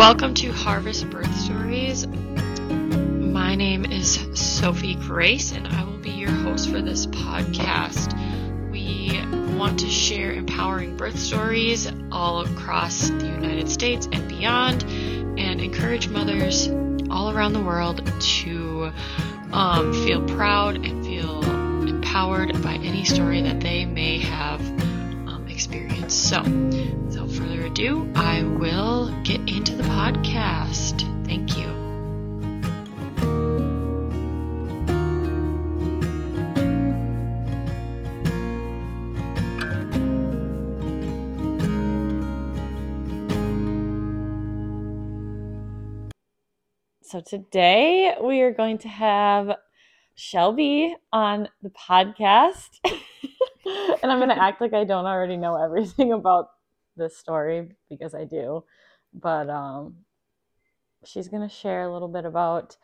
Welcome to Harvest Birth Stories. My name is Sophie Grace, and I will be your host for this podcast. We want to share empowering birth stories all across the United States and beyond, and encourage mothers all around the world to um, feel proud and feel empowered by any story that they may have um, experienced. So, ado, I will get into the podcast. Thank you. So today we are going to have Shelby on the podcast. and I'm going to act like I don't already know everything about this story because I do. But um, she's going to share a little bit about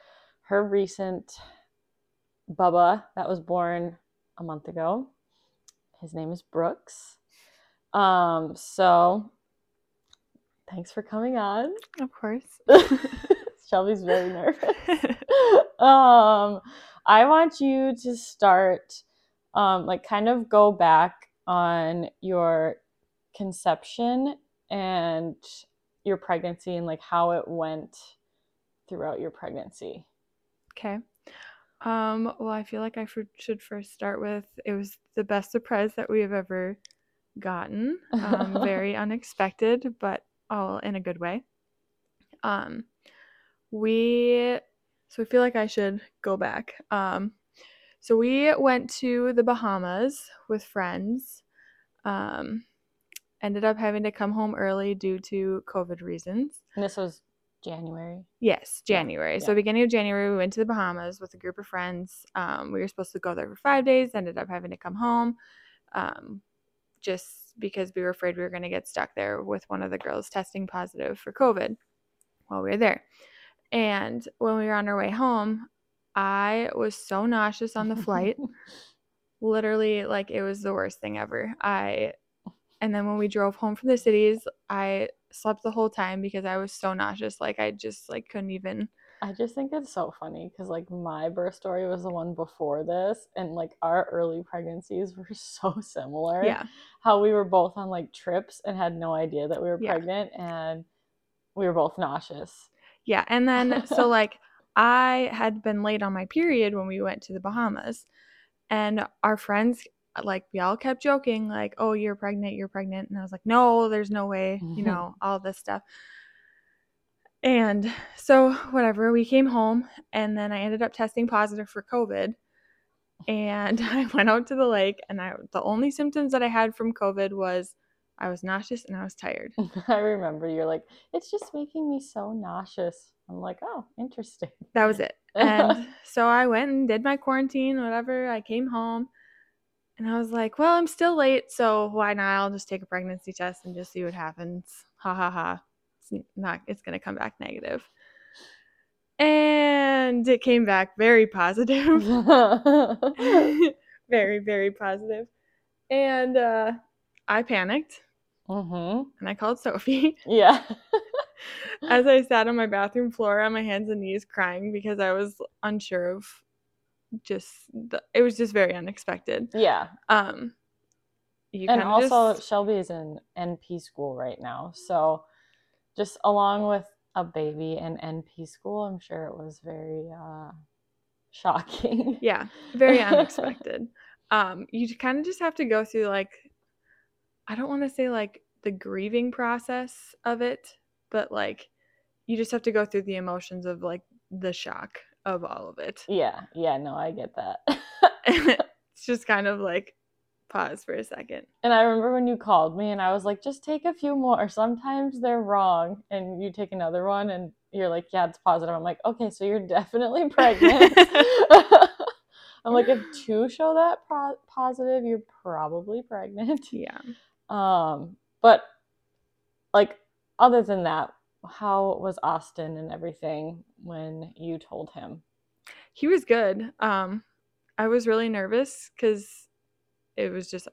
her recent Bubba that was born a month ago. His name is Brooks. Um, so thanks for coming on. Of course. Shelby's very nervous. um, I want you to start, um, like, kind of go back on your conception and your pregnancy and like how it went throughout your pregnancy. Okay. Um, well, I feel like I f- should first start with it was the best surprise that we have ever gotten. Um, very unexpected, but all in a good way. Um, we so I feel like I should go back. Um, so we went to the Bahamas with friends. Um, ended up having to come home early due to COVID reasons. And this was January. Yes, Yeah, January. So yeah. beginning of January, we went to the Bahamas with a group of friends. Um, we were supposed to go there for five days. Ended up having to come home, um, just because we were afraid we were going to get stuck there with one of the girls testing positive for COVID while we were there. And when we were on our way home, I was so nauseous on the flight. Literally, like it was the worst thing ever. I, and then when we drove home from the cities, I slept the whole time because I was so nauseous. Like I just like couldn't even. I just think it's so funny because like my birth story was the one before this, and like our early pregnancies were so similar. Yeah. How we were both on like trips and had no idea that we were Yeah. pregnant, and we were both nauseous. Yeah. And then, so like, I had been late on my period when we went to the Bahamas. And our friends, like, we all kept joking, like, oh, you're pregnant, you're pregnant. And I was like, no, there's no way, you mm-hmm. know, all this stuff. And so, whatever, we came home, and then I ended up testing positive for COVID. And I went out to the lake, and I, the only symptoms that I had from COVID was I was nauseous and I was tired. I remember you're like, it's just making me so nauseous. I'm like, oh, interesting. That was it. And so I went and did my quarantine, whatever. I came home and I was like, well, I'm still late, so why not? I'll just take a pregnancy test and just see what happens. Ha ha ha. It's not it's going to come back negative. And it came back very positive. very very positive. And uh I panicked mm-hmm. and I called Sophie. Yeah. as I sat on my bathroom floor on my hands and knees crying because I was unsure of just the, it was just very unexpected. yeah. Um you and also just- Shelby is in NP school right now, so just along with a baby in NP school, I'm sure it was very uh, shocking. yeah, very unexpected. um you kind of just have to go through like I don't want to say like the grieving process of it, but like you just have to go through the emotions of like the shock of all of it. yeah, yeah, no, I get that. it's just kind of like pause for a second. and I remember when you called me, and I was like, just take a few more. Sometimes they're wrong, and you take another one, and you're like, yeah, it's positive. I'm like, okay, so you're definitely pregnant. I'm like, if two show that pro- positive, you're probably pregnant. Yeah. Um, but like other than that, how was Austin and everything when you told him? he was good. Um, I was really nervous because it was just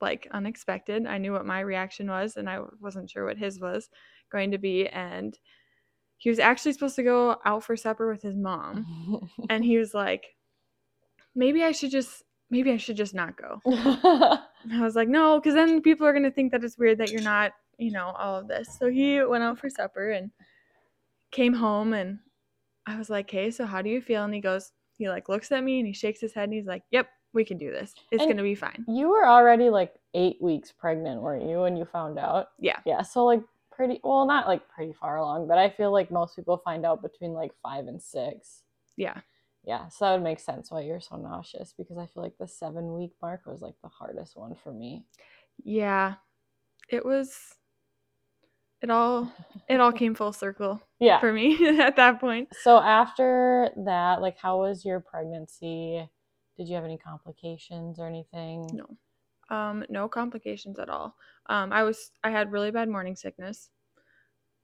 like unexpected. I knew what my reaction was, and I wasn't sure what his was going to be. And he was actually supposed to go out for supper with his mom, and he was like, maybe I should just maybe I should just not go. I was like, no, because then people are gonna think that it's weird that you're not, you know, all of this. So he went out for supper and came home, and I was like, hey, so how do you feel? And he goes, he like looks at me and he shakes his head and he's like, yep, we can do this. It's And- gonna be fine. you were already like eight weeks pregnant, weren't you, when you found out? Yeah. Yeah. So like pretty well, not like pretty far along, but I feel like most people find out between like five and six. Yeah. Yeah, so that would make sense why you're so nauseous because I feel like the seven week mark was like the hardest one for me. Yeah. It was it all it all came full circle Yeah. for me at that point. So after that, like, how was your pregnancy? Did you have any complications or anything? No. Um, no complications at all. Um, I was I had really bad morning sickness.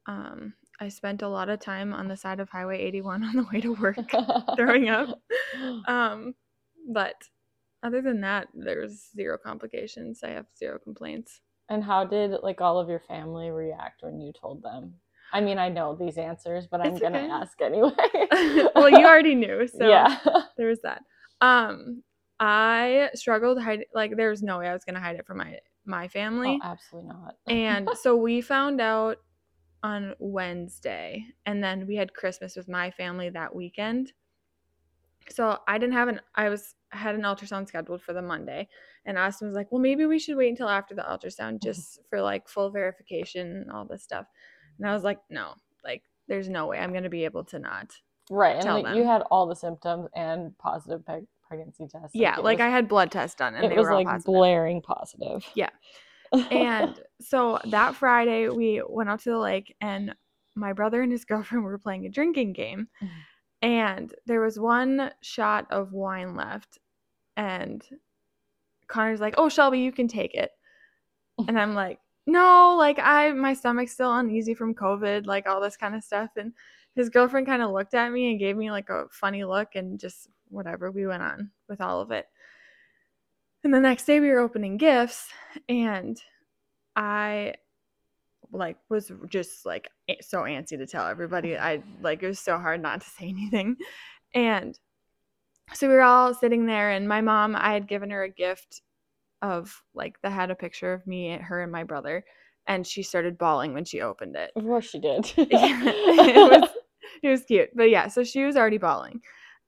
Um, I spent a lot of time on the side of Highway 81 on the way to work throwing up. Um, but other than that, there's zero complications. I have zero complaints. And how did like all of your family react when you told them? I mean, I know these answers, but I'm It's gonna okay. ask anyway. well, you already knew, so yeah. there was that. Um, I struggled hide like there was no way I was gonna hide it from my my family. Oh, absolutely not. and so we found out on Wednesday, and then we had Christmas with my family that weekend. So I didn't have an I was had an ultrasound scheduled for the Monday, and Austin was like, "Well, maybe we should wait until after the ultrasound just for like full verification and all this stuff." And I was like, "No, like there's no way I'm gonna be able to not." right, and like, them. you had all the symptoms and positive preg- pregnancy tests. Yeah, like was, I had blood tests done, and it they was like positive. blaring positive. Yeah. and so that Friday we went out to the lake and my brother and his girlfriend were playing a drinking game Mhm. And there was one shot of wine left and Connor's like, "Oh, Shelby, you can take it." And I'm like, "No, like I my stomach's still uneasy from COVID, like all this kind of stuff." And his girlfriend kind of looked at me and gave me like a funny look and just whatever, we went on with all of it. And the next day we were opening gifts and I like was just like so antsy to tell everybody. I like it was so hard not to say anything. And so we were all sitting there and my mom, I had given her a gift of like that had a picture of me, her and my brother, and she started bawling when she opened it. of course she did. It was it was cute. But yeah, so she was already bawling.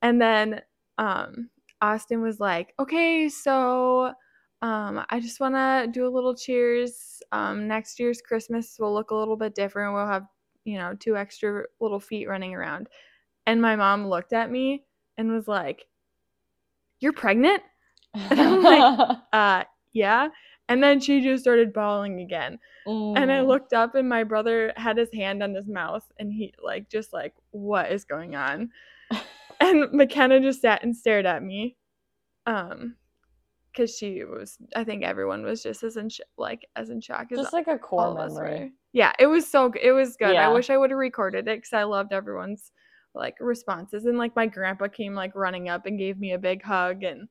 And then um Austin was like, "Okay, so um I just want to do a little cheers. Um next year's Christmas will look a little bit different. We'll have, you know, two extra little feet running around." And my mom looked at me and was like, "You're pregnant?" I'm like, Uh, yeah. And then she just started bawling again. And I Mm. looked up and my brother had his hand on his mouth and he like just like what is going on? and McKenna just sat and stared at me. Um cuz she was I think everyone was just as in sh- like as in shock as just like a core memory. Yeah, it was so it was good. Yeah. I wish I would have recorded it cuz I loved everyone's like responses and like my grandpa came like running up and gave me a big hug and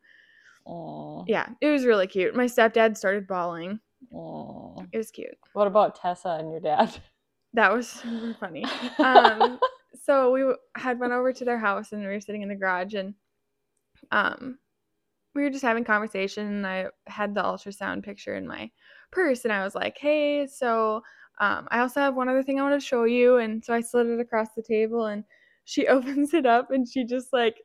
Aw, yeah, it was really cute. My stepdad started bawling. aw. It was cute. What about Tessa and your dad? That was super funny. Um, so we had went over to their house and we were sitting in the garage and um, we were just having conversation and I had the ultrasound picture in my purse and I was like, hey, so um, I also have one other thing I want to show you. And so I slid it across the table and she opens it up and she just like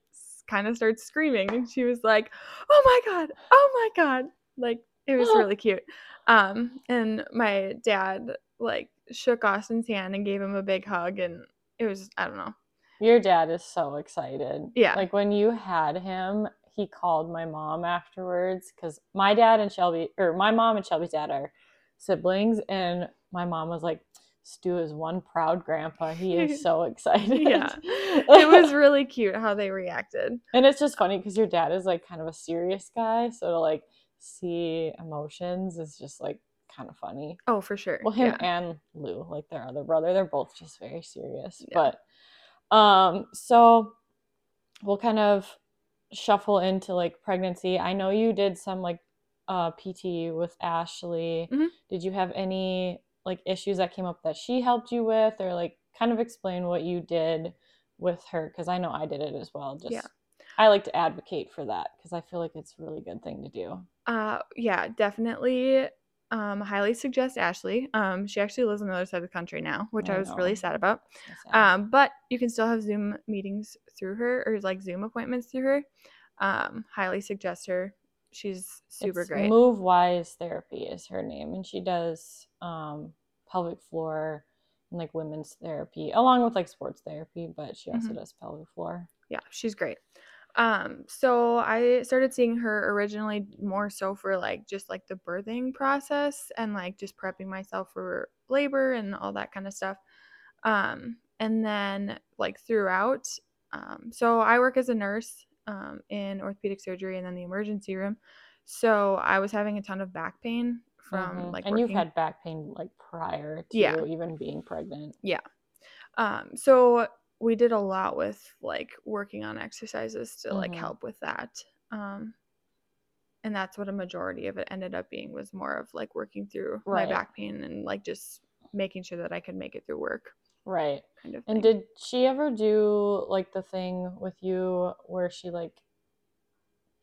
kind of starts screaming and she was like, oh my God, oh my God. Like it was really cute. Um, and my dad like shook Austin's hand and gave him a big hug and it was, I don't know. Your dad is so excited. Yeah. Like when you had him, he called my mom afterwards because my dad and Shelby, or my mom and Shelby's dad are siblings. And my mom was like, Stu is one proud grandpa. He is so excited. Yeah. It was really cute how they reacted. and it's just funny because your dad is like kind of a serious guy. So to like see emotions is just like kind of funny. Oh, for sure. Well, him yeah. and Lou, like their other brother, they're both just very serious. Yeah. But um, so we'll kind of shuffle into like pregnancy. I know you did some like uh PT with Ashley. Mhm. Did you have any like issues that came up that she helped you with, or like kind of explain what you did with her because I know I did it as well. Just Yeah. I like to advocate for that because I feel like it's a really good thing to do. Uh, yeah, definitely. Um, highly suggest Ashley. Um, she actually lives on the other side of the country now, which I, I was really sad about. Sad. Um, but you can still have Zoom meetings through her or like Zoom appointments through her. Um, highly suggest her. She's super It's great. Move Wise Therapy is her name, and she does um, pelvic floor and like women's therapy along with like sports therapy, but she also Mhm. does pelvic floor. yeah, she's great. Um, so I started seeing her originally more so for like just like the birthing process and like just prepping myself for labor and all that kind of stuff. Um, and then like throughout, um, so I work as a nurse um, in orthopedic surgery and then the emergency room. So I was having a ton of back pain from Mhm. like and you've had back pain like prior to Yeah. even being pregnant. Yeah. Um, so we did a lot with like working on exercises to like Mhm. help with that. Um, and that's what a majority of it ended up being was more of like working through my back pain and like just making sure that I could make it through work Right. kind of thing. And did she ever do like the thing with you where she like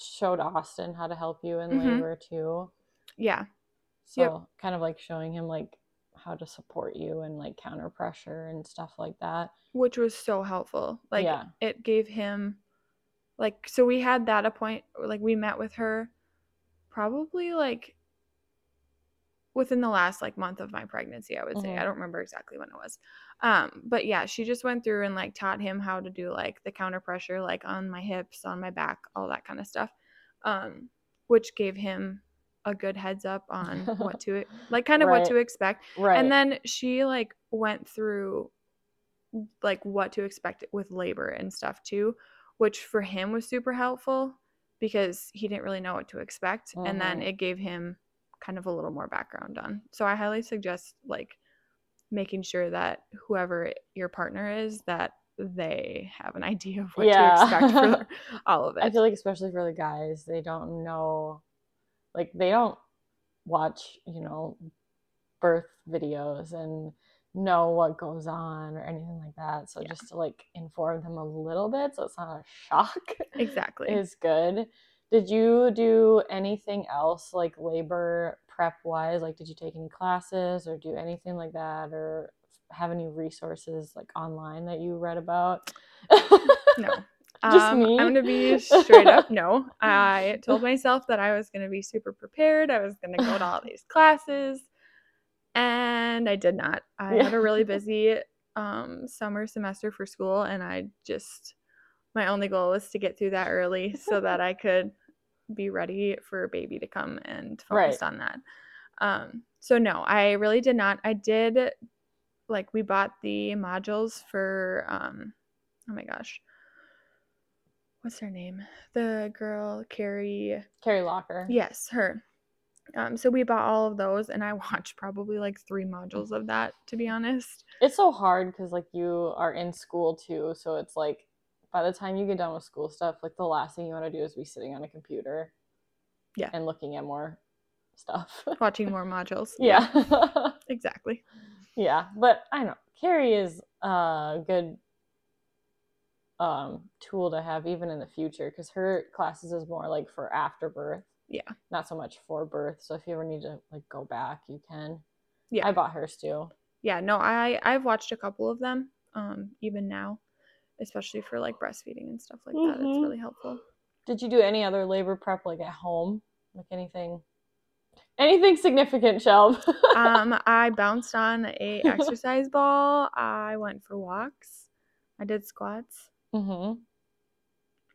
showed Austin how to help you in Mhm. labor too? yeah. So Yep. kind of like showing him like how to support you and like counter pressure and stuff like that. which was so helpful. Like Yeah. it gave him like so we had that appoint like we met with her probably like within the last like month of my pregnancy, I would say. Mhm. I don't remember exactly when it was. Um but yeah, she just went through and like taught him how to do like the counter pressure like on my hips, on my back, all that kind of stuff. Um which gave him a good heads up on what to like kind of what to expect. Right. And then she like went through like what to expect with labor and stuff too, which for him was super helpful because he didn't really know what to expect. And then Mhm. it gave him kind of a little more background on. So I highly suggest like making sure that whoever your partner is that they have an idea of what Yeah. to expect for all of it. I feel like especially for the guys, they don't know like they don't watch, you know, birth videos and know what goes on or anything like that. So Yeah. just to like inform them a little bit so it's not a shock exactly. is good. Did you do anything else like labor prep wise? Like did you take any classes or do anything like that or have any resources like online that you read about? No. Just um, me? I'm gonna be straight up. No, I told myself that I was gonna be super prepared. I was gonna go to all these classes, and I did not. I had a really busy um, summer semester for school, and I just my only goal was to get through that early so that I could be ready for a baby to come and focused on that. Um, so no, I really did not. I did like we bought the modules for um, oh my gosh what's her name? The girl Carrie. Carrie Locker. Yes, her. Um, so we bought all of those, and I watched probably like three modules of that, to be honest. It's so hard because like you are in school too, so it's like by the time you get done with school stuff, like the last thing you want to do is be sitting on a computer, Yeah. and looking at more stuff. Watching more modules. yeah, exactly. yeah. But I know Carrie is a good um tool to have even in the future because her classes is more like for after birth. Yeah. not so much for birth. So if you ever need to like go back, you can. Yeah. I bought hers too. Yeah, no, I I've watched a couple of them, um, even now, especially for like breastfeeding and stuff like that. It's Mhm. really helpful. Did you do any other labor prep like at home? Like anything anything significant, Shelb? Um, I bounced on a exercise ball. I went for walks. I did squats. Hmm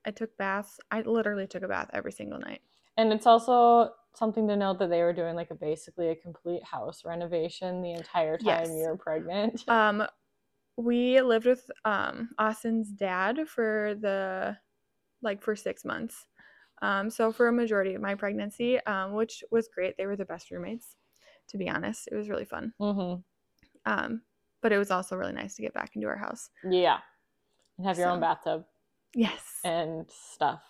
I took baths. I literally took a bath every single night. And it's also something to note that they were doing like a basically a complete house renovation the entire time Yes. you were pregnant. Um, we lived with um Austin's dad for the like for six months. Um, so for a majority of my pregnancy, um, which was great. They were the best roommates, to be honest. It was really fun. hmm Um, but it was also really nice to get back into our house. Yeah. And have your own bathtub Yes. and stuff.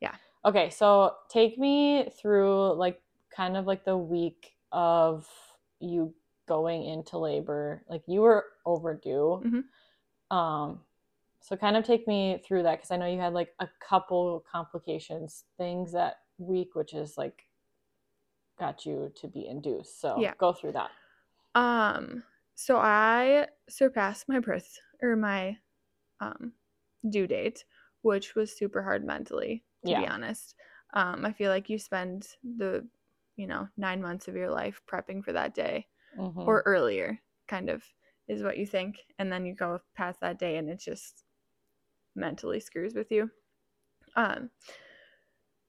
Yeah. Okay, so take me through like kind of like the week of you going into labor. Like you were overdue. Mhm. Um, so kind of take me through that because I know you had like a couple complications, things that week, which is like got you to be induced. So Yeah. go through that. Um, so I surpassed my birth or my um due date, which was super hard mentally, to be honest. Um, I feel like you spend the, you know, nine months of your life prepping for that day Mhm. or earlier, kind of is what you think. And then you go past that day and it just mentally screws with you. Um,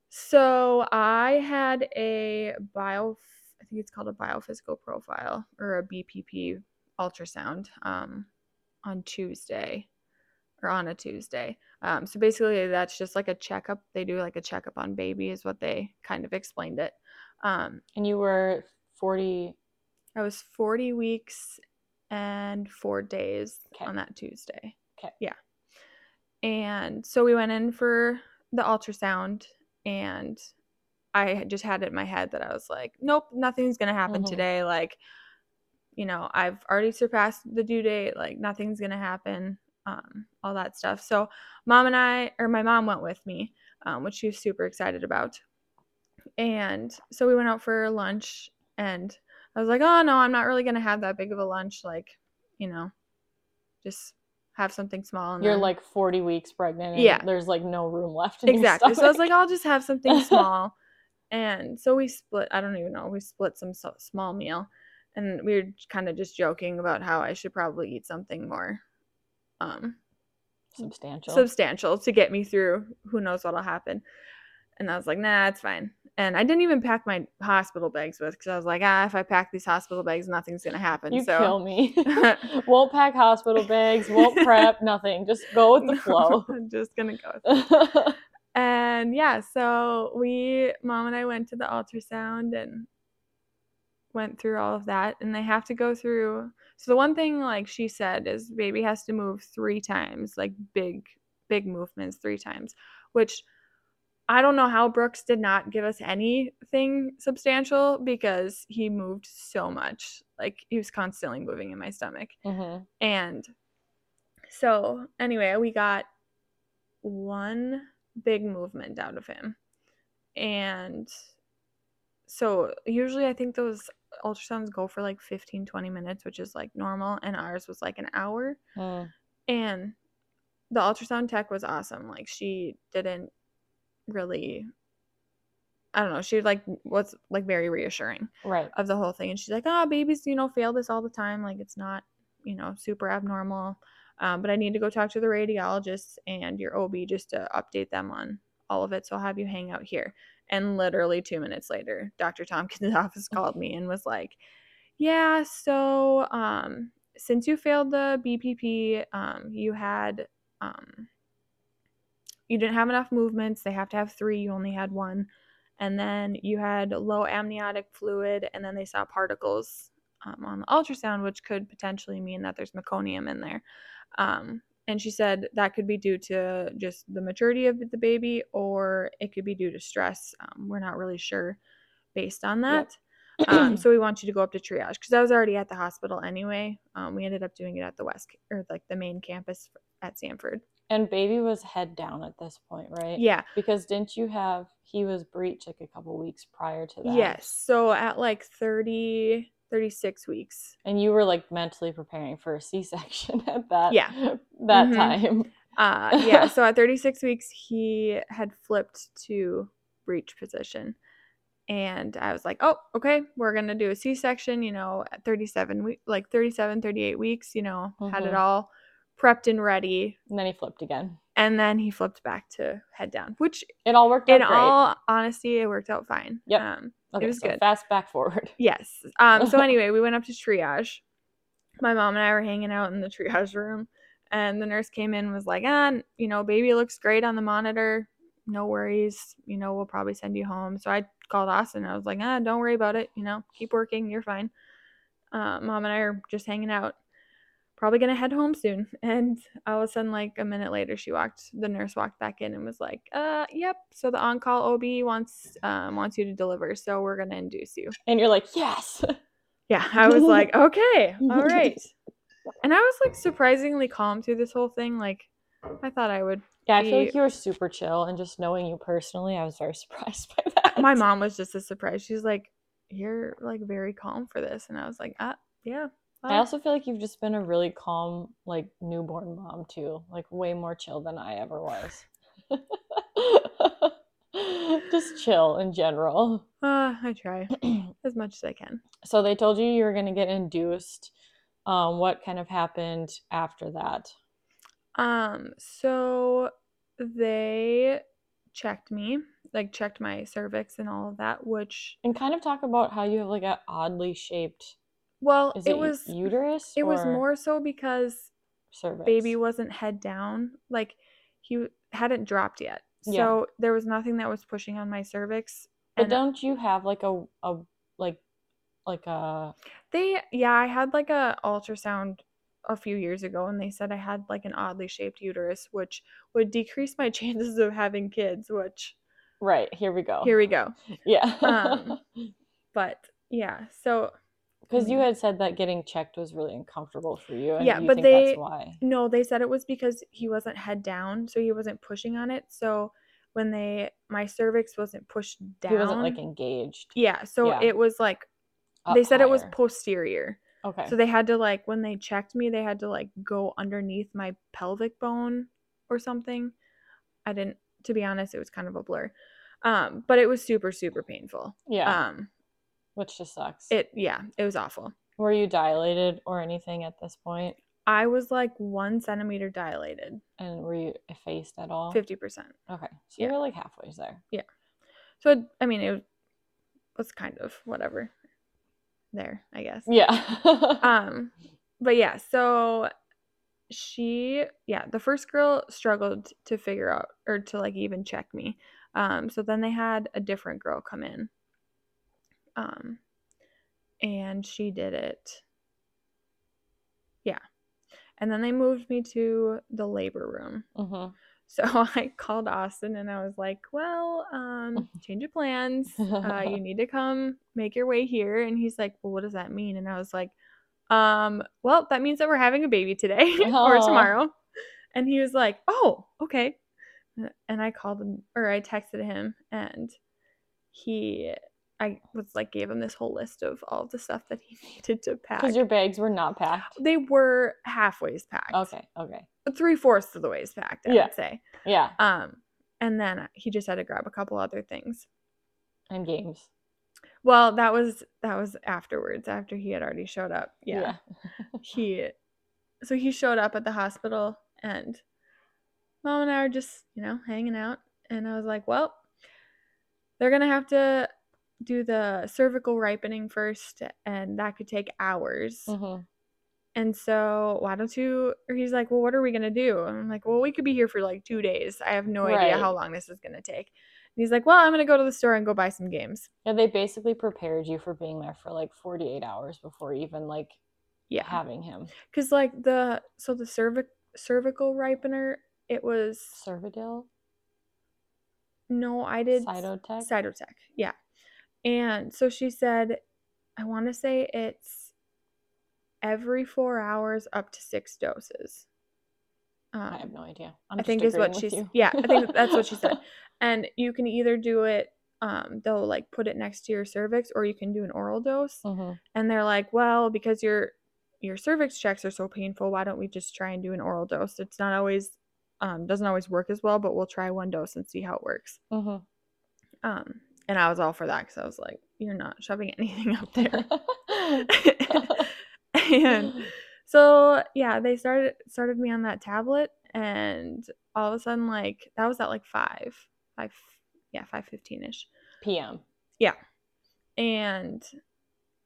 so I had a bio, I think it's called a biophysical profile or a BPP ultrasound um, on Tuesday or on a Tuesday. Um, so basically, that's just like a checkup. They do like a checkup on baby, is what they kind of explained it. Um, and you were 40 I was 40 weeks and four days 'Kay. on that Tuesday. 'Kay. Yeah. And so we went in for the ultrasound, and I just had it in my head that I was like, nope, nothing's going to happen Mhm. today. Like, you know, I've already surpassed the due date. Like, nothing's going to happen, um, all that stuff. So, mom and I, or my mom went with me, um, which she was super excited about. And so we went out for lunch, and I was like, oh no, I'm not really gonna have that big of a lunch. Like, you know, just have something small. And you're then- like 40 weeks pregnant and Yeah. there's like no room left in exactly. So I was like. I'll just have something small. and so we split. I don't even know. We split some so- small meal, and we were kind of just joking about how I should probably eat something more, um, substantial substantial to get me through. Who knows what'll happen? And I was like, nah, it's fine. And I didn't even pack my hospital bags with because I was like, ah, if I pack these hospital bags, nothing's gonna happen. you so kill me won't pack hospital bags won't prep nothing just go with the flow I'm just gonna go. with it. And yeah, so we, mom and I went to the ultrasound and went through all of that. And they have to go through. So the one thing, like she said, is baby has to move three times, like big, big movements three times, which I don't know how Brooks did not give us anything substantial because he moved so much. Like he was constantly moving in my stomach. Mhm. And so, anyway, we got one big movement out of him. And so, usually, I think those ultrasounds go for like 15, 20 minutes, which is like normal. And ours was like an hour. Mm. And the ultrasound tech was awesome. Like, she didn't really. I don't know. She like was like very reassuring right of the whole thing. And she's like, oh, babies, you know, fail this all the time. Like, it's not, you know, super abnormal. Um, but I need to go talk to the radiologist and your OB just to update them on all of it. So I'll have you hang out here. And literally two minutes later, Dr. Tompkins' office called me and was like, yeah, so um, since you failed the BPP, um, you had, um, you didn't have enough movements. They have to have three. You only had one and then you had low amniotic fluid, and then they saw particles um, on the ultrasound, which could potentially mean that there's meconium in there. Um, and she said that could be due to just the maturity of the baby, or it could be due to stress. Um, we're not really sure based on that. um, so we want you to go up to triage because I was already at the hospital anyway. Um, we ended up doing it at the west or like the main campus at Sanford. and baby was head down at this point right Yeah. because didn't you have he was breech like a couple weeks prior to that Yes. So at like 30, 36 weeks. and you were like mentally preparing for a c-section at that Yeah. that Mhm. time Uh, yeah, so at 36 weeks, he had flipped to breech position. And I was like, oh, okay, we're going to do a C section, you know, at 37, we- like 37, 38 weeks, you know, had it Mhm. all prepped and ready. and then he flipped again And then he flipped back to head down, which it all worked out in great all honesty, it worked out fine. Yeah. Um, okay, was so good. fast back forward Yes. Um, so anyway, we went up to triage. My mom and I were hanging out in the triage room, and the nurse came in and was like, ah, you know, baby looks great on the monitor. No worries. You know, we'll probably send you home. So I called Austin. I was like, ah, don't worry about it. You know, keep working. You're fine. Uh, mom and I are just hanging out. Probably gonna head home soon. And all of a sudden, like a minute later, she walked. The nurse walked back in and was like, "Uh, yep. So the on-call OB wants um wants you to deliver. So we're gonna induce you." and you're like yes yeah, I was like, okay, all right. And I was like surprisingly calm through this whole thing. Like, I thought I would. Yeah, I feel like you were super chill, and just knowing you personally, I was very surprised by that. My mom was just as surprised. She's like, "You're like very calm for this," and I was like, "Ah, yeah." I also feel like you've just been a really calm, like newborn mom too. Like way more chill than I ever was. just chill in general. Uh, I try as much as I can. so they told you you were gonna get induced. Um, what kind of happened after that? Um, so they checked me, like checked my cervix and all of that, which And kind of talk about how you have like a oddly shaped. Well, it, it, was uterus? it was more so because cervix. baby wasn't head down, like he hadn't dropped yet. So Yeah. there was nothing that was pushing on my cervix. But and don't you have like a a like like a They yeah, I had like a ultrasound a few years ago and they said I had like an oddly shaped uterus which would decrease my chances of having kids, which right? Here we go. here we go. Yeah. Um, But yeah, so Because you Mm. had said that getting checked was really uncomfortable for you. And Yeah, you but they- that's why. no, they said it was because he wasn't head down, so he wasn't pushing on it. So when they my cervix wasn't pushed down. He wasn't like engaged. Yeah, so Yeah. it was like up they said it was posterior. okay. So they had to like when they checked me, they had to like go underneath my pelvic bone or something. I didn't to be honest, it was kind of a blur. Um, but it was super, super painful. yeah, Um, which just sucks. it yeah, it was awful. Were you dilated or anything at this point? I was like one centimeter dilated, And were you effaced at all? fifty percent. Okay, so Yeah. you were like halfway there. Yeah. So it, I mean, it was kind of whatever. There, I guess. Yeah. Um, but yeah, so she, yeah, the first girl struggled to figure out or to like even check me. Um, so then they had a different girl come in. Um, and she did it. Yeah. And then they moved me to the labor room. hmm So I called Austin and I was like, "Well, um, change of plans. Uh, you need to come make your way here." And he's like, "Well, what does that mean?" And I was like, "Um, well, that means that we're having a baby today or tomorrow." And he was like, "Oh, okay." And I called him or I texted him and he I was like gave him this whole list of all the stuff that he needed to pack. Because your bags were not packed. They were halfways packed. Okay. Okay. Three fourths of the ways packed, I Yeah. would say. Yeah. Um, and then he just had to grab a couple other things. And games. Well, that was that was afterwards, after he had already showed up. Yeah. He so he showed up at the hospital and mom and I were just, you know, hanging out. And I was like, Well, they're gonna have to do the cervical ripening first, and that could take hours. Mhm. And so, why don't you? Or he's like, Well, what are we going to do? And I'm like, Well, we could be here for like two days. I have no idea how long this is going to take. And he's like, Well, I'm going to go to the store and go buy some games. Yeah, they basically prepared you for being there for like 48 hours before even like Yeah. having him. Because, like, the, so the cervic, cervical ripener, it was, Cervidil? no, I did Cytotec? Cytotec. Yeah. And so she said, I want to say it's every four hours up to six doses. Um, I have no idea. I think is what she's you. yeah, I think that's what she said. And you can either do it um they'll like put it next to your cervix or you can do an oral dose. Mhm. And they're like, "Well, because your your cervix checks are so painful, why don't we just try and do an oral dose? It's not always um doesn't always work as well, but we'll try one dose and see how it works." Mhm. Um and I was all for that cuz I was like, "You're not shoving anything up there." and so yeah they started started me on that tablet and all of a sudden like that was at like five five yeah five fifteen ish PM. Yeah. And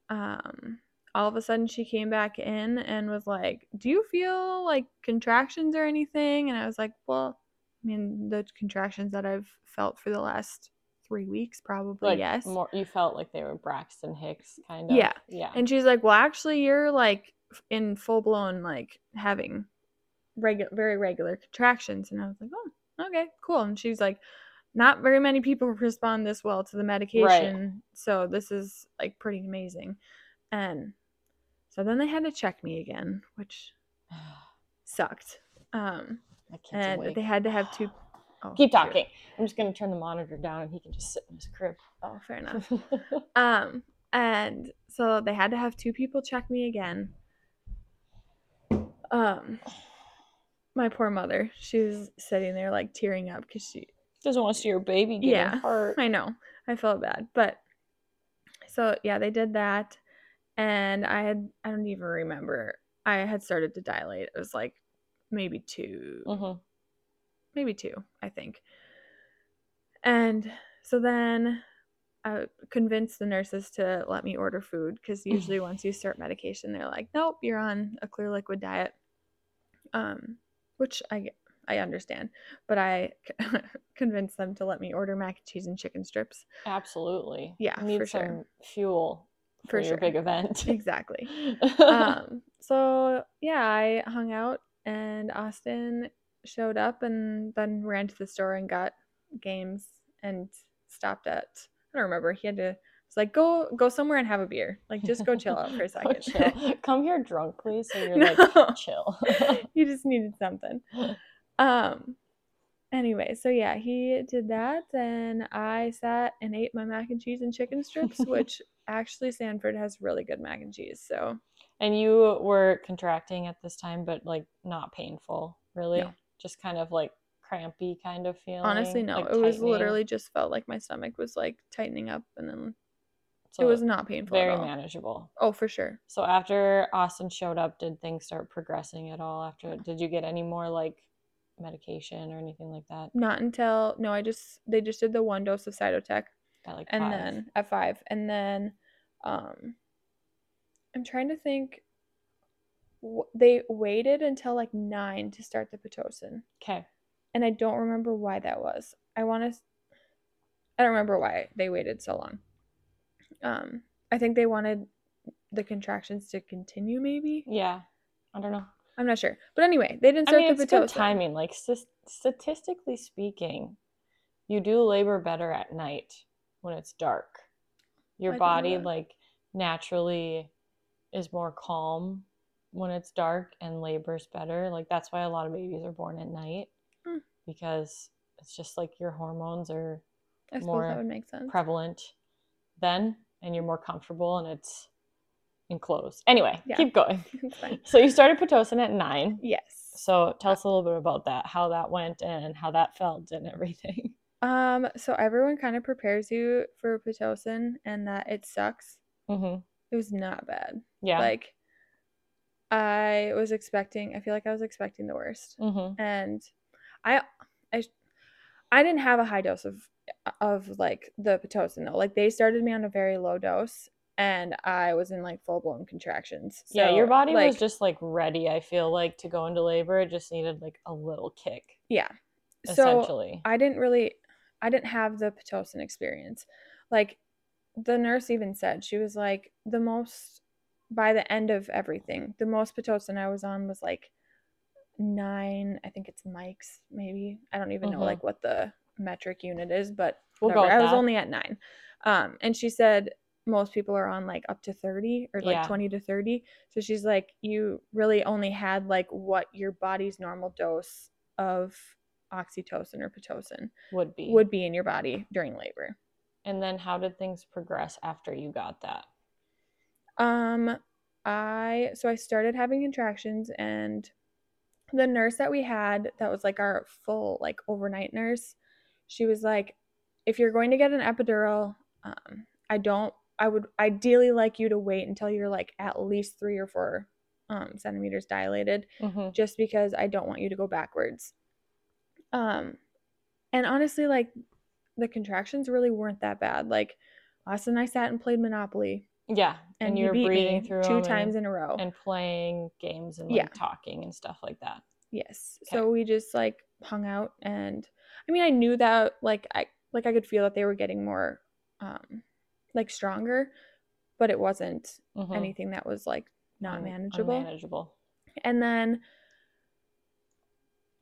um all of a sudden she came back in and was like do you feel like contractions or anything and i was like well i mean the contractions that i've felt for the last three weeks probably Like yes more you felt like they were Braxton Hicks kind of. Yeah. Yeah. And she's like, "Well, actually, you're like in full blown like having regular, very regular contractions." And I was like, "Oh, okay, cool." And she's like, "Not very many people respond this well to the medication, so this is like pretty amazing." And so then they had to check me again, which sucked. Um, and awake. they had to have two. Oh, Keep talking. I'm just gonna turn the monitor down and he can just sit in his crib. Oh, fair enough. Um, and so they had to have two people check me again. Um, my poor mother, she was sitting there like tearing up because she, Doesn't want to see her baby getting Yeah, hurt. I know, I felt bad, but so yeah, they did that, and I had, I don't even remember, I had started to dilate. It was like maybe 2 Mhm. Maybe two, I think. And so then I convinced the nurses to let me order food because usually once you start medication, they're like, "Nope, you're on a clear liquid diet," um, which I I understand, but I convinced them to let me order mac and cheese and chicken strips. Absolutely. Yeah, You need for some sure. fuel for, For your sure. big event. Exactly. um, so yeah, I hung out, and Austin showed up, and then ran to the store and got games, and stopped at I don't remember. He had to. It's like go go somewhere and have a beer. Like just go chill out for a second. chill. Come here drunk, please. So you're No. like chill. he just needed something. Um. Anyway, so yeah, he did that, and I sat and ate my mac and cheese and chicken strips, which actually Sanford has really good mac and cheese. So and you were contracting at this time, but like not painful, really. No. Just kind of like crampy kind of feeling. honestly, no, like it was literally just felt like my stomach was like tightening up, and then So it was not painful very at all. manageable. Oh, for sure. So after Austin showed up, did things start progressing at all? After did you get any more like medication or anything like that? Not until no, I just they just did the one dose of Cytotec, At like and five? then at five, and then um, I'm trying to think. Wh- They waited until like nine to start the pitocin, okay, and I don't remember why that was. I want to. I don't remember why they waited so long. Um, I think they wanted the contractions to continue, maybe. yeah, I don't know. I'm not sure, but anyway, they didn't I start mean, the it's good pitocin. timing. Like st- statistically speaking, you do labor better at night when it's dark. Your I body like naturally is more calm when it's dark and labor's better. Like that's why a lot of babies are born at night Hmm. because it's just like your hormones are I more that would make sense. prevalent then and you're more comfortable and it's enclosed. Anyway, Yeah. keep going. So you started Pitocin at nine. Yes. So tell us a little bit about that, how that went and how that felt and everything. Um, so everyone kind of prepares you for Pitocin and that it sucks. hmm It was not bad. Yeah. Like I was expecting I feel like I was expecting the worst. hmm And I I I didn't have a high dose of of like the Pitocin though. Like they started me on a very low dose and I was in like full blown contractions. yeah, your So, body was just like ready, I feel like, to go into labor. It just needed like a little kick, yeah. So. I didn't really I didn't have the Pitocin experience. Like the nurse even said she was like the most by the end of everything, the most Pitocin I was on was like nine, I think it's mics, maybe. I don't even know like what the metric unit is, but We'll go I was that. only at nine. Um, and she said most people are on like up to 30 or like Yeah. 20 to 30. So she's like, you really only had like what your body's normal dose of oxytocin or pitocin would be. would be in your body during labor. And then how did things progress after you got that? Um, I so I started having contractions, and the nurse that we had, that was like our full like overnight nurse, she was like, if you're going to get an epidural, um, I don't. I would ideally like you to wait until you're like at least three or four um, centimeters dilated, hmm just because I don't want you to go backwards. Um, and honestly, like the contractions really weren't that bad. Like Austin and I sat and played Monopoly, Yeah. and, And, you're breathing through two times and, in a row. and playing games and like Yeah. talking and stuff like that. yes. Okay. So we just like hung out, and I mean, I knew that like I like I could feel that they were getting more, um, like stronger, but it wasn't Mhm. anything that was like not Un- manageable. Unmanageable. And then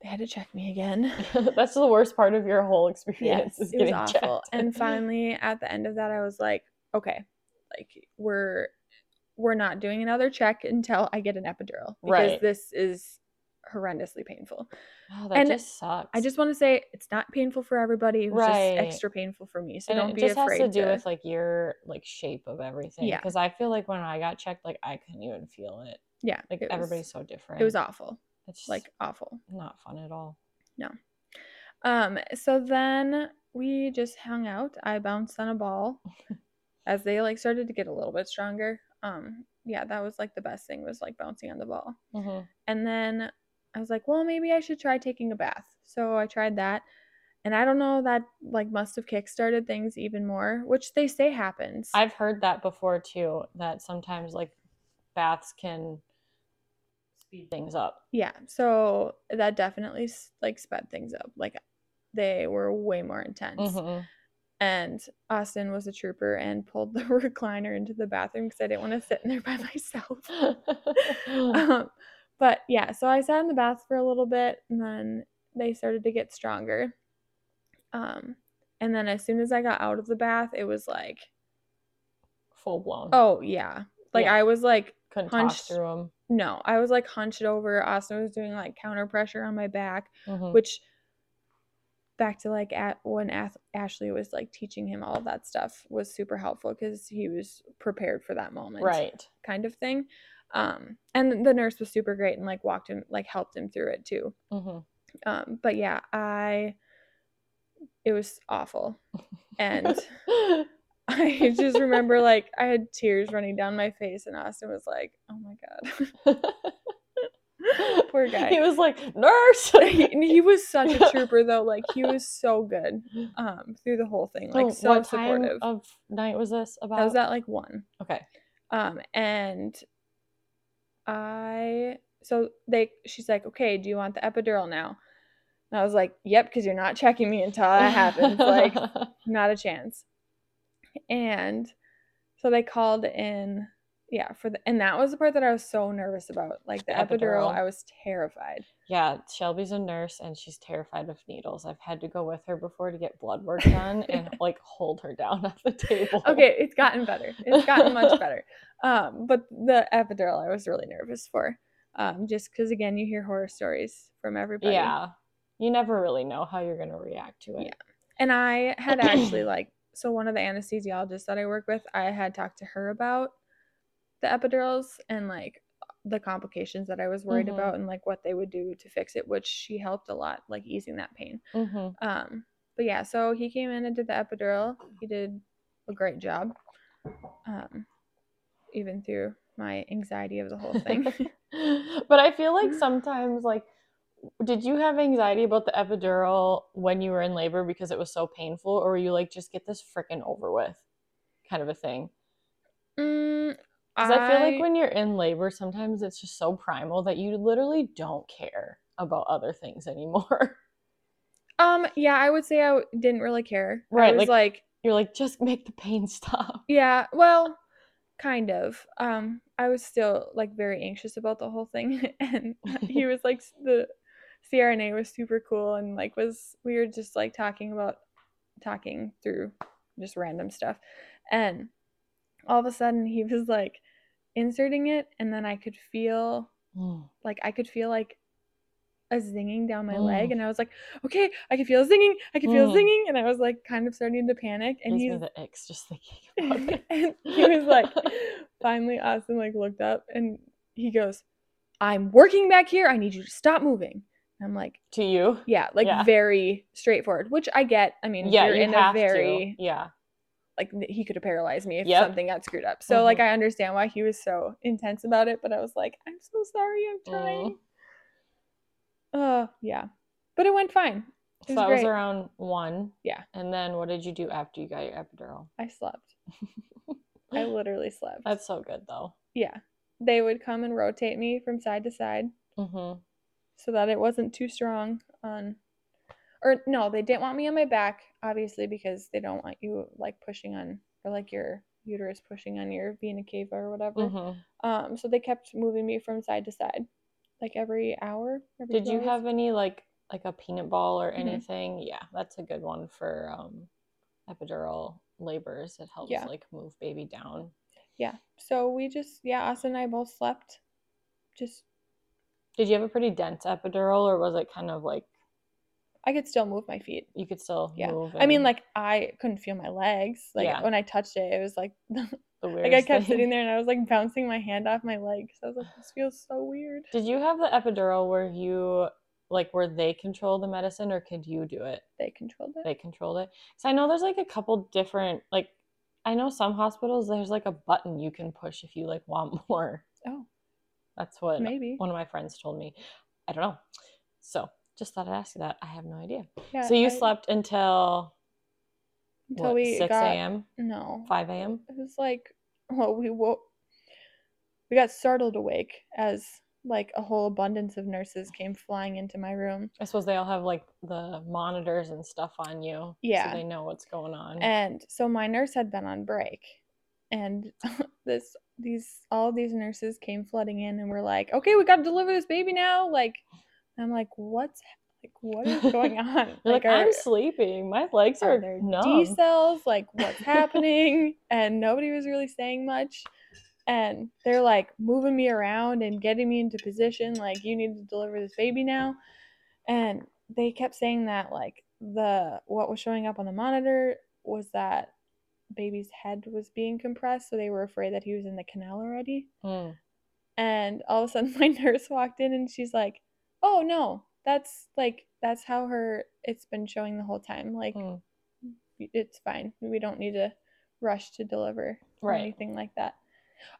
they had to check me again. That's the worst part of your whole experience. Yes, is it was getting awful. checked. And finally, at the end of that, I was like, okay, like we're we're not doing another check until I get an epidural because Right. this is horrendously painful. Oh, that And just sucks. I just want to say it's not painful for everybody. It was Right. just extra painful for me. So and don't be afraid. it just has to do to. with like your like shape of everything. Yeah. Because I feel like when I got checked, like I couldn't even feel it. yeah, Like it was- everybody's so different. It was awful, It's just, like awful. not fun at all. No. Um, so then we just hung out. I bounced on a ball as they like started to get a little bit stronger. Um, yeah, that was like the best thing was like bouncing on the ball. Mhm. And then I was like, well, maybe I should try taking a bath. So I tried that. And I don't know, that like must have kickstarted things even more, which they say happens. I've heard that before too. That sometimes like baths can speed things up. yeah. So that definitely like sped things up. Like they were way more intense. Mhm. And Austin was a trooper and pulled the recliner into the bathroom because I didn't want to sit in there by myself. um, but yeah, so I sat in the bath for a little bit and then they started to get stronger. Um, and then as soon as I got out of the bath, it was like, Full blown. oh yeah. Like Yeah. I was like, couldn't hunched- through them. no, I was like hunched over. Austin was doing like counter pressure on my back, Mm-hmm. which back to like at when Ath- Ashley was like teaching him all of that stuff was super helpful because he was prepared for that moment. Right. kind of thing. Um, and the nurse was super great and like walked him, like helped him through it too. Mm-hmm. Um, but yeah, I, it was awful. And I just remember like I had tears running down my face and Austin was like, oh my God. Poor guy. He was like, nurse. he, he was such a trooper though. Like he was so good um, through the whole thing. Like Oh, so what time supportive. of night was this about? I was at like one. okay. Um, and I so they she's like, okay, do you want the epidural now? And I was like, yep, because you're not checking me until that happens. like, not a chance. And so they called in, yeah, for the and that was the part that I was so nervous about. Like the, The epidural, epidural. I was terrified. yeah, Shelby's a nurse and she's terrified of needles. I've had to go with her before to get blood work done and like hold her down at the table. Okay, it's gotten better. It's gotten much better. Um, but the epidural, I was really nervous for. Um, just because again, you hear horror stories from everybody. Yeah. You never really know how you're gonna react to it. Yeah. And I had actually like so one of the anesthesiologists that I work with, I had talked to her about the epidurals and like the complications that I was worried Mhm. about and like what they would do to fix it, which she helped a lot, like easing that pain. hmm Um, but yeah, so he came in and did the epidural. He did a great job. Um, even through my anxiety of the whole thing. but I feel like sometimes like did you have anxiety about the epidural when you were in labor because it was so painful or were you like just get this freaking over with kind of a thing? mm, Cuz I, feel like when you're in labor sometimes it's just so primal that you literally don't care about other things anymore. um yeah, I would say I w- didn't really care. I Right, was like- like you're like just make the pain stop. Yeah, well, kind of. Um, I was still like very anxious about the whole thing, and he was like the CRNA was super cool, and like was we were just like talking about talking through just random stuff, and all of a sudden he was like inserting it, and then I could feel Mm. like I could feel like a zinging down my leg, Mm. and I was like, okay, I can feel a zinging, I can feel a Mm. zinging, and I was like kind of starting to panic, and he's the icks just thinking and he was like, finally, Austin like looked up and he goes, "I'm working back here. I need you to stop moving." And I'm like, to you. yeah, like Yeah. very straightforward, which I get. I mean, Yeah, you're you in a very to. Yeah. Like he could have paralyzed me if Yep. something got screwed up. So like Mhm. I understand why he was so intense about it, but I was like, I'm so sorry. I'm Mm. trying. Oh yeah, but it went fine. It So was that was around one. Yeah. And then what did you do after you got your epidural? I slept. I literally slept. That's so good though. yeah. They would come and rotate me from side to side. Mm-hmm. so that it wasn't too strong on or no they didn't want me on my back obviously because they don't want you like pushing on or like your uterus pushing on your vena cava or whatever Mm-hmm. um so they kept moving me from side to side like every hour every Did you hours. have any like like a peanut ball or Mhm. anything? Yeah, that's a good one for um epidural labors. It helps Yeah. like move baby down. yeah. So we just yeah, us and I both slept. Just Did you have a pretty dense epidural, or was it kind of like I could still move my feet. you could still Yeah. move? I mean, like I couldn't feel my legs. Like Yeah. when I touched it, it was like the like I kept thing. sitting there and I was like bouncing my hand off my leg. So I was like, this feels so weird. Did you have the epidural where you like where they control the medicine, or could you do it? They controlled it. They controlled it. So I know there's like a couple different like. I know some hospitals there's like a button you can push if you like want more. Oh, That's what maybe. one of my friends told me. I don't know. So just thought I'd ask you that. I have no idea. Yeah. so you I- slept until until what, we 6 a.m., no. 5 a.m.? It was like well, we woke. We got startled awake as like a whole abundance of nurses came flying into my room. I suppose they all have like the monitors and stuff on you. Yeah. So they know what's going on. And so my nurse had been on break and this these all these nurses came flooding in and were like, "Okay, we got to deliver this baby now." Like I'm like, "What's like what is going on?" You're like, are, I'm sleeping. My legs are are, there numb. D cells? Like what's happening? and nobody was really saying much. And they're like moving me around and getting me into position like you need to deliver this baby now. And they kept saying that like the what was showing up on the monitor was that baby's head was being compressed, so they were afraid that he was in the canal already. Mm. And all of a sudden my nurse walked in and she's like, "Oh no, that's like that's how her it's been showing the whole time. Like Mm. it's fine. We don't need to rush to deliver or Right. anything like that."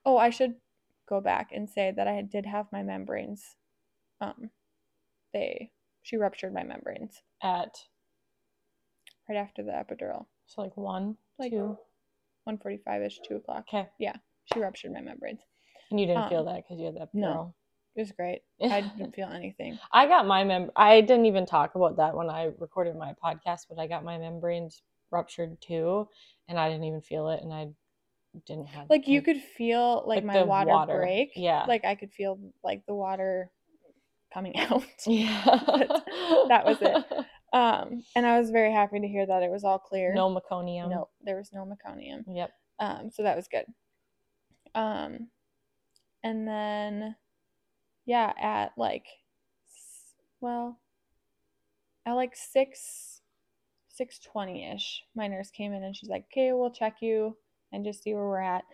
Oh, I should go back and say that I did have my membranes. Um, they she ruptured my membranes At right after the epidural, so like one, like two. one forty five ish, two o'clock. Okay. Yeah, she ruptured my membranes. And you didn't feel Um, that because you had that no. It was great. I didn't feel anything. I got my mem. I didn't even talk about that when I recorded my podcast, but I got my membranes ruptured too, and I didn't even feel it, and I didn't have Like you could feel like, Like my water, water, break. yeah. Like I could feel like the water coming out. Yeah, that was it. Um, and I was very happy to hear that it was all clear. No meconium. no, there was no meconium. Yep. Um, so that was good. Um, and then, yeah, at like, well, at like six, six twenty ish, my nurse came in and she's like, "Okay, we'll check you and just see where we're at."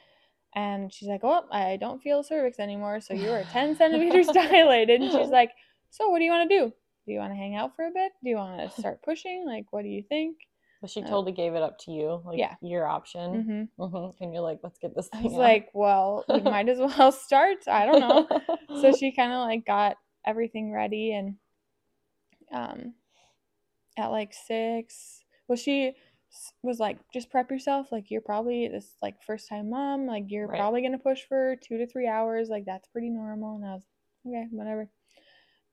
And she's like, "Oh, I don't feel cervix anymore, so you are ten centimeters dilated." And she's like, "So what do you want to do? Do you want to hang out for a bit? Do you want to start pushing? Like, what do you think?" But she Uh, totally gave it up to you, like yeah. your option. hmm hmm And you're like, let's get this I thing. was out." like, "Well, we might as well start." I don't know. so she kind of like got everything ready and um at like six well she was like just prep yourself like you're probably this like first time mom like you're Right. probably gonna push for two to three hours like that's pretty normal and i was like, okay whatever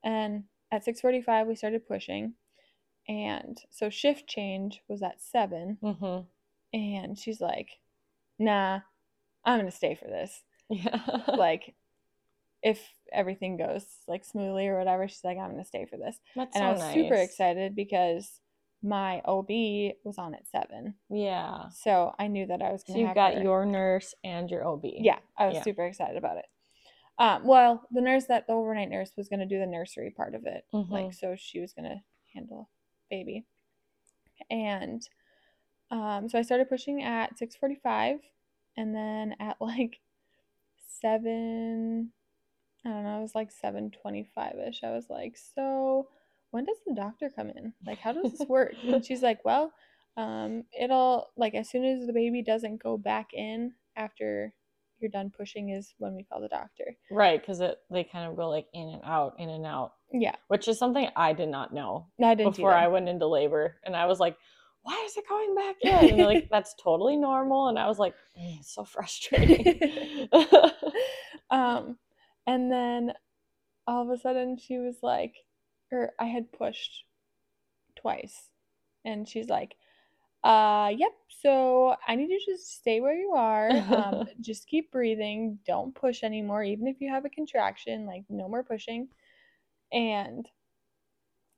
and at 6.45 we started pushing and so shift change was at seven hmm and she's like nah i'm gonna stay for this Yeah. like if everything goes like smoothly or whatever she's like i'm gonna stay for this That's and so i was super excited because my ob was on at seven Yeah. so i knew that i was So gonna you have got her- your nurse and your OB. yeah i was Yeah. super excited about it um, well the nurse that the overnight nurse was gonna do the nursery part of it like Mhm. so she was gonna handle baby. And um, so i started pushing at 6.45 and then at like 7 i don't know it was like 7.25ish i was like so when does the doctor come in? Like how does this work? And she's like well um, it'll like as soon as the baby doesn't go back in after you're done pushing is when we call the doctor. Right, because it they kind of go like in and out, in and out, yeah. Which is something I did not know i didn't before I went into labor, and I was like, "Why is it going back in?" And they're like, "That's totally normal," and I was like, "Mm, "It's so frustrating." um and then all of a sudden she was like or i had pushed twice. And she's like uh yep so i need you to just stay where you are um just keep breathing don't push anymore even if you have a contraction like no more pushing and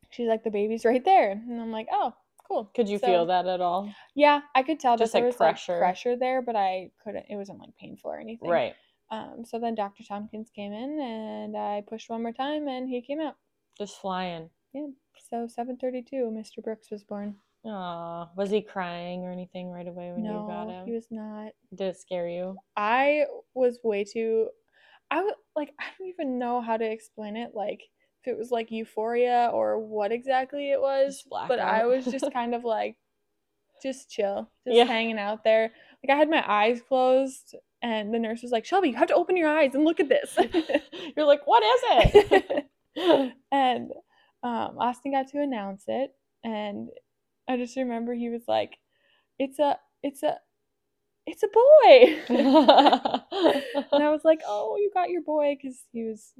she's like the baby's right there and i'm like oh cool. Could you So- feel that at all? Yeah, I could tell Just, that there like, was pressure? like pressure there, but I couldn't. It wasn't like painful or anything. Right. Um. So then Dr. Tompkins came in, and I pushed one more time, and he came out. Just flying. Yeah. So 7:32, Mr. Brooks was born. Aw, was he crying or anything right away when you got no, him? he was not. Did it scare you? I was way too. I was like, I don't even know how to explain it. Like, if it was like euphoria or what exactly it was. But I was just kind of like, just chill, just Yeah. hanging out there. Like, I had my eyes closed, and the nurse was like, Shelby, you have to open your eyes and look at this. You're like, what is it? and um, Austin got to announce it, and I just remember he was like, "It's a, it's a, it's a boy." and I was like, "Oh, you got your boy," because he was.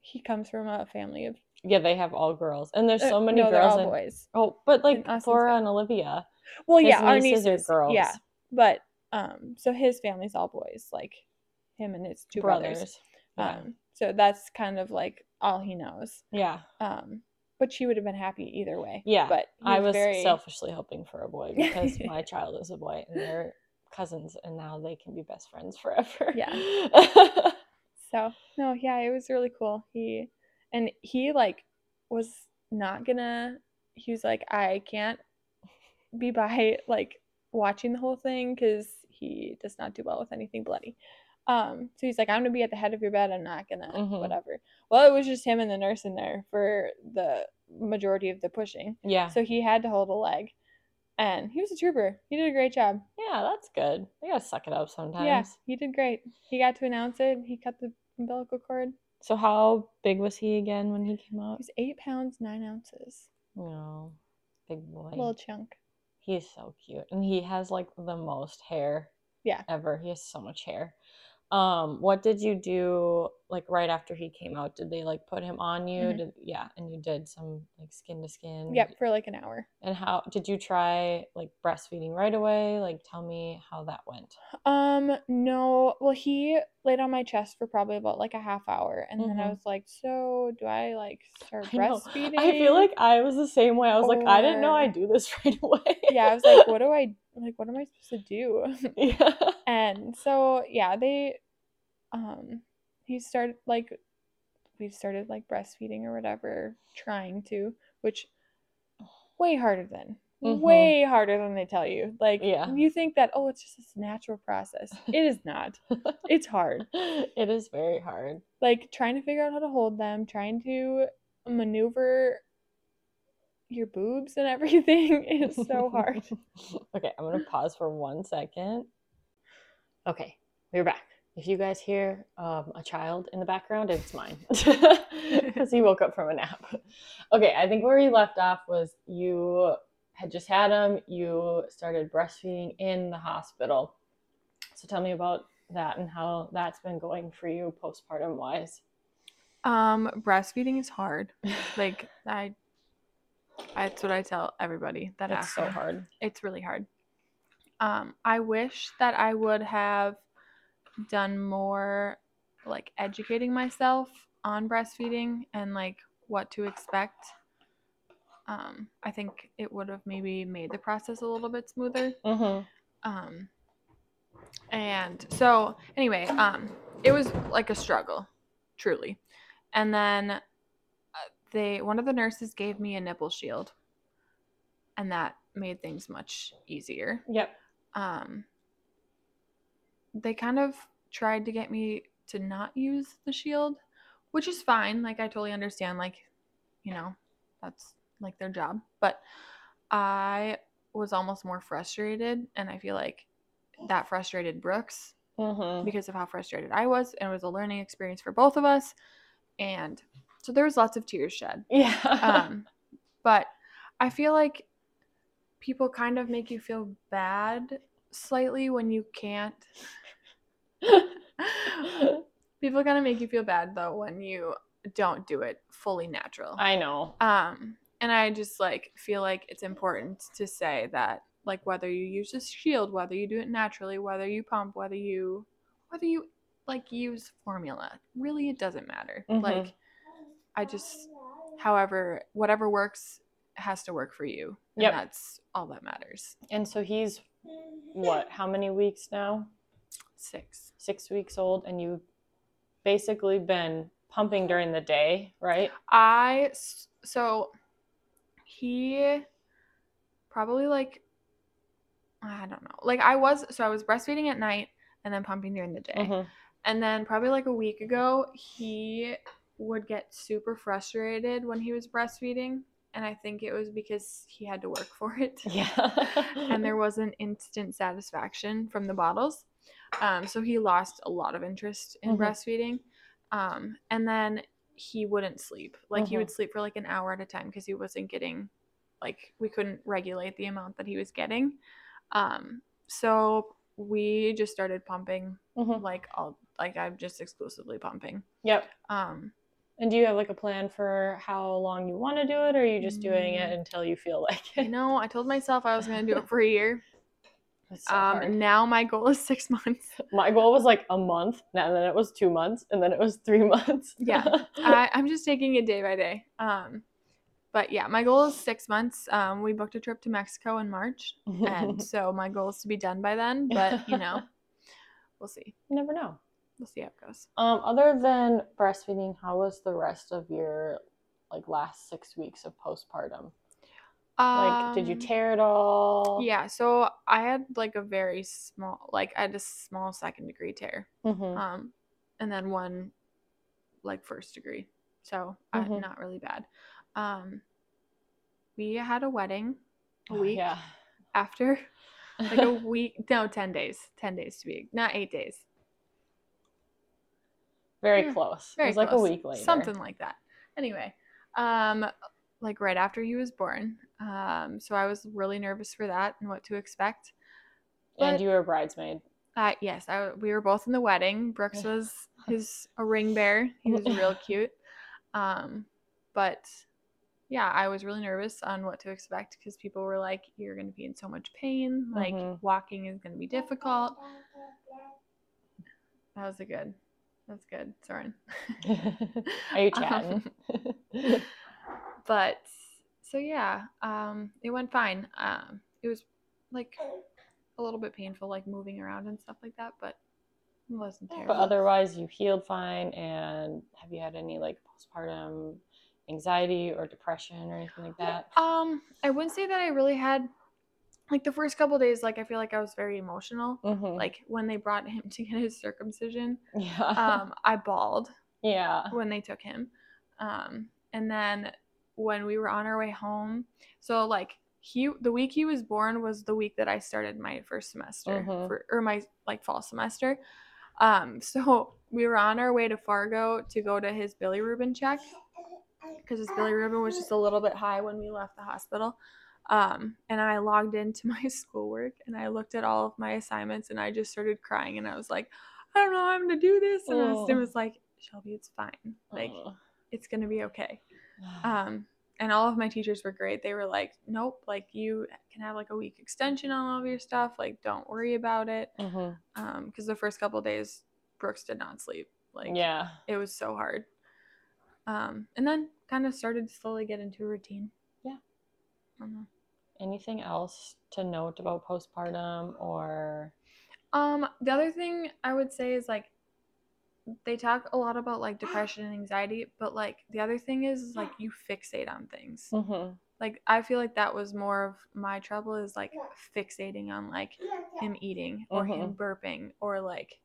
He comes from a family of yeah, they have all girls, and there's uh, so many no, girls. all in- boys. Oh, but like Flora and Olivia. Well, yeah, our nieces nieces, are yeah, but um, so his family's all boys, like him and his two brothers. Yeah. Um, so that's kind of like all he knows. yeah. Um, but she would have been happy either way. Yeah, but I was very selfishly hoping for a boy because my child is a boy and they're cousins and now they can be best friends forever. Yeah. So no, yeah, it was really cool. He and he like was not gonna. He was like, I can't be by like watching the whole thing because he does not do well with anything bloody. Um, so he's like, I'm gonna be at the head of your bed. I'm not gonna Mhm. whatever. Well, it was just him and the nurse in there for the majority of the pushing. yeah. So he had to hold a leg, and he was a trooper. He did a great job. yeah, that's good. You gotta suck it up sometimes. Yeah, he did great. He got to announce it. He cut the umbilical cord. So how big was he again when he came out? was eight pounds nine ounces. No, big boy. Little chunk. He's so cute, and he has like the most hair. Yeah. Ever. He has so much hair. Um, what did you do like right after he came out? Did they like put him on you? Mhm. Did yeah, and you did some like skin to skin. Yep, for like an hour. And how did you try like breastfeeding right away? Like tell me how that went. Um, no. Well, he laid on my chest for probably about like a half hour, and then I Mhm. was like, "So, do I like start I breastfeeding?" I feel like I was the same way. I was like, I didn't know Or- I do this right away. yeah, I was like, "What do I like? What am I supposed to do?" yeah. And so yeah, they, um, he started like, we started like breastfeeding or whatever, trying to, which way harder than. Mhm. Way harder than they tell you. Like, Yeah. you think that, oh, it's just this natural process. It is not. It's hard. it is very hard. like trying to figure out how to hold them, trying to maneuver your boobs and everything is so hard. okay, I'm gonna pause for one second. Okay, we're back. If you guys hear um, a child in the background, it's mine because he woke up from a nap. Okay, I think where we left off was you had just had him. You started breastfeeding in the hospital. So tell me about that and how that's been going for you postpartum wise. Um, breastfeeding is hard. Like I that's what I tell everybody that That's so hard. It's really hard. Um, I wish that I would have done more like educating myself on breastfeeding and like what to expect. Um, I think it would have maybe made the process a little bit smoother. Mm-hmm. Um, and so anyway, um, it was like a struggle, truly. And then uh, they one of the nurses gave me a nipple shield, and that made things much easier. Yep. Um, they kind of tried to get me to not use the shield, which is fine. Like I totally understand. Like, you know, that's like their job. But I was almost more frustrated, and I feel like that frustrated Brooks Mm-hmm. because of how frustrated I was, and it was a learning experience for both of us. And so there was lots of tears shed. Yeah. Um, but I feel like people kind of make you feel bad slightly when you can't. people kind of make you feel bad though when you don't do it fully natural. I know. Um, and I just like feel like it's important to say that like whether you use a shield, whether you do it naturally, whether you pump, whether you whether you like use formula, really it doesn't matter. Mhm. Like I just however whatever works has to work for you. And Yep. that's all that matters. And so he's what? How many weeks now? Six. Six weeks old, and you've basically been pumping during the day, right? I so he probably like I don't know. Like I was so I was breastfeeding at night and then pumping during the day. Mhm. And then probably like a week ago, he would get super frustrated when he was breastfeeding, and I think it was because he had to work for it. Yeah. and there wasn't instant satisfaction from the bottles. Um, so he lost a lot of interest in Mhm. breastfeeding. Um, and then he wouldn't sleep. Like he Mhm. would sleep for like an hour at a time because he wasn't getting, like, we couldn't regulate the amount that he was getting. Um, so we just started pumping, Mhm. like, all, like, I'm just exclusively pumping. Yep. Um, And do you have like a plan for how long you want to do it, or are you just doing it Mm. until you feel like you it? know, I told myself I was going to do it for a year. So Um, now my goal is six months. My goal was like a month, and then it was two months, and then it was three months. Yeah. I, I'm just taking it day by day. Um, but yeah, my goal is six months. Um, we booked a trip to Mexico in March, and so my goal is to be done by then. But you know, we'll see. you never know. We'll see how it goes. Um, other than breastfeeding, how was the rest of your like last six weeks of postpartum? Like, did you Um, tear it all? Yeah. So I had like a very small, like I had a small second degree tear, Mhm. um, and then one like first degree. So Mhm. uh, not really bad. Um, we had a wedding a Oh, week yeah. after. like a week no 10 days 10 days to be not eight days Very Yeah, close. very it was like a week later. something like that anyway um like right after he was born um so i was really nervous for that and what to expect And you were a bridesmaid. uh yes I, we were both in the wedding brooks was his a ring bear he was real cute um but yeah i was really nervous on what to expect because people were like you're going to be in so much pain like Mhm. walking is going to be difficult That was a good. That's good, Soren. Are you Um, chatting? but so yeah, um, it went fine. Um, it was like a little bit painful, like moving around and stuff like that, but it wasn't terrible. but otherwise, you healed fine. And have you had any like postpartum anxiety or depression or anything like that? um, I wouldn't say that I really had like the first couple days. Like I feel like I was very emotional. Mhm. Like when they brought him to get his circumcision, yeah, um, I bawled. yeah. when they took him. Um, and then when we were on our way home, so like he the week he was born was the week that I started my first semester Mhm. for or my like fall semester. Um, so we were on our way to Fargo to go to his bilirubin check because his bilirubin was just a little bit high when we left the hospital. Um, and I logged into my schoolwork and I looked at all of my assignments and I just started crying and I was like, I don't know how I'm gonna do this. And Austin Oh. was like, Shelby, it's fine. Like Ugh. it's gonna be okay. Um, and all of my teachers were great. They were like, Nope, like you can have like a week extension on all of your stuff. Like, don't worry about it. Mhm. Um, because the first couple days Brooks did not sleep. Like yeah. it was so hard. Um, and then kind of started to slowly get into a routine. I. Anything else to note about postpartum or? Um, the other thing I would say is like they talk a lot about like depression and anxiety, but like the other thing is, is like you fixate on things. Mhm. Like I feel like that was more of my trouble is like fixating on like him eating or him burping or like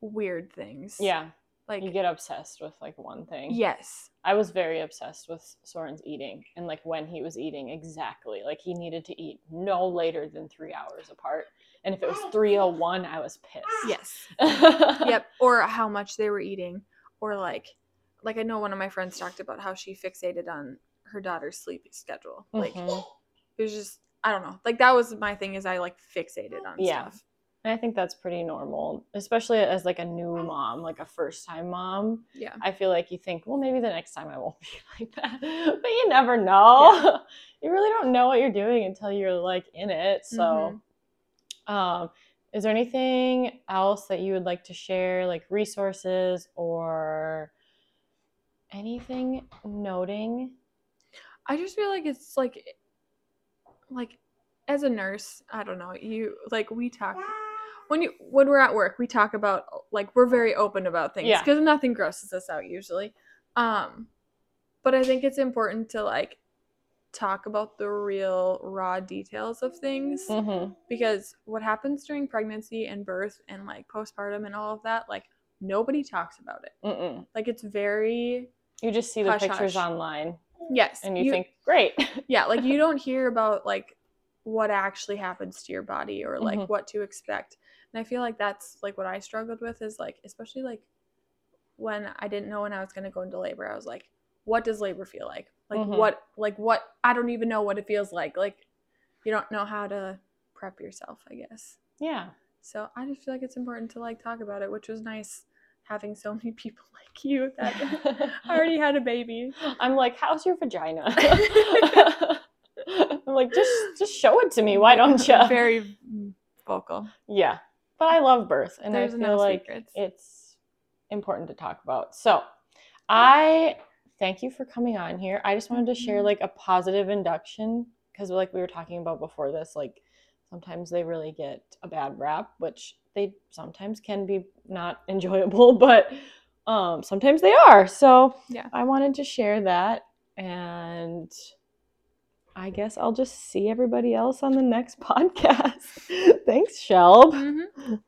weird things. Yeah, Like you get obsessed with like one thing. yes. I was very obsessed with Soren's eating and like when he was eating exactly. Like he needed to eat no later than three hours apart. And if it was 301, I was pissed. Yes. yep. or how much they were eating or like like i know one of my friends talked about how she fixated on her daughter's sleep schedule like Mhm. it was just i don't know like that was my thing is i like fixated on Yeah. stuff I think that's pretty normal, especially as like a new mom, like a first time mom. yeah I feel like you think, well, maybe the next time I won't be like that. But you never know. you really don't know what you're doing until you're like in it. So, um, is there anything else that you would like to share, like resources or anything noting? I just feel like it's like like as a nurse, I don't know, you like we talk when you when we're at work, we talk about like we're very open about things Yeah. because nothing grosses us out usually. Um but I think it's important to like talk about the real raw details of things Mm-hmm. because what happens during pregnancy and birth and like postpartum and all of that, like nobody talks about it. Mm-mm. Like it's very You just see the Hush, pictures hush. online yes, and you, think, great. yeah, like you don't hear about like what actually happens to your body or like Mhm. what to expect. And I feel like that's like what I struggled with is like especially like when I didn't know when I was going to go into labor. I was like, what does labor feel like? Like Mhm. what like what I don't even know what it feels like. Like you don't know how to prep yourself, I guess. yeah. So I just feel like it's important to like talk about it, which was nice having so many people like you that already had a baby. I'm like, how's your vagina? I'm like, just just show it to me. Why don't you? Very vocal. yeah. But I love birth and There's I no like secrets. it's important to talk about. So I thank you for coming on here. I just wanted to share Mhm. like a positive induction because like we were talking about before this, like sometimes they really get a bad rap, which they sometimes can be not enjoyable, but um sometimes they are. So Yeah. I wanted to share that and I guess I'll just see everybody else on the next podcast. Thanks, Shelb. Mhm.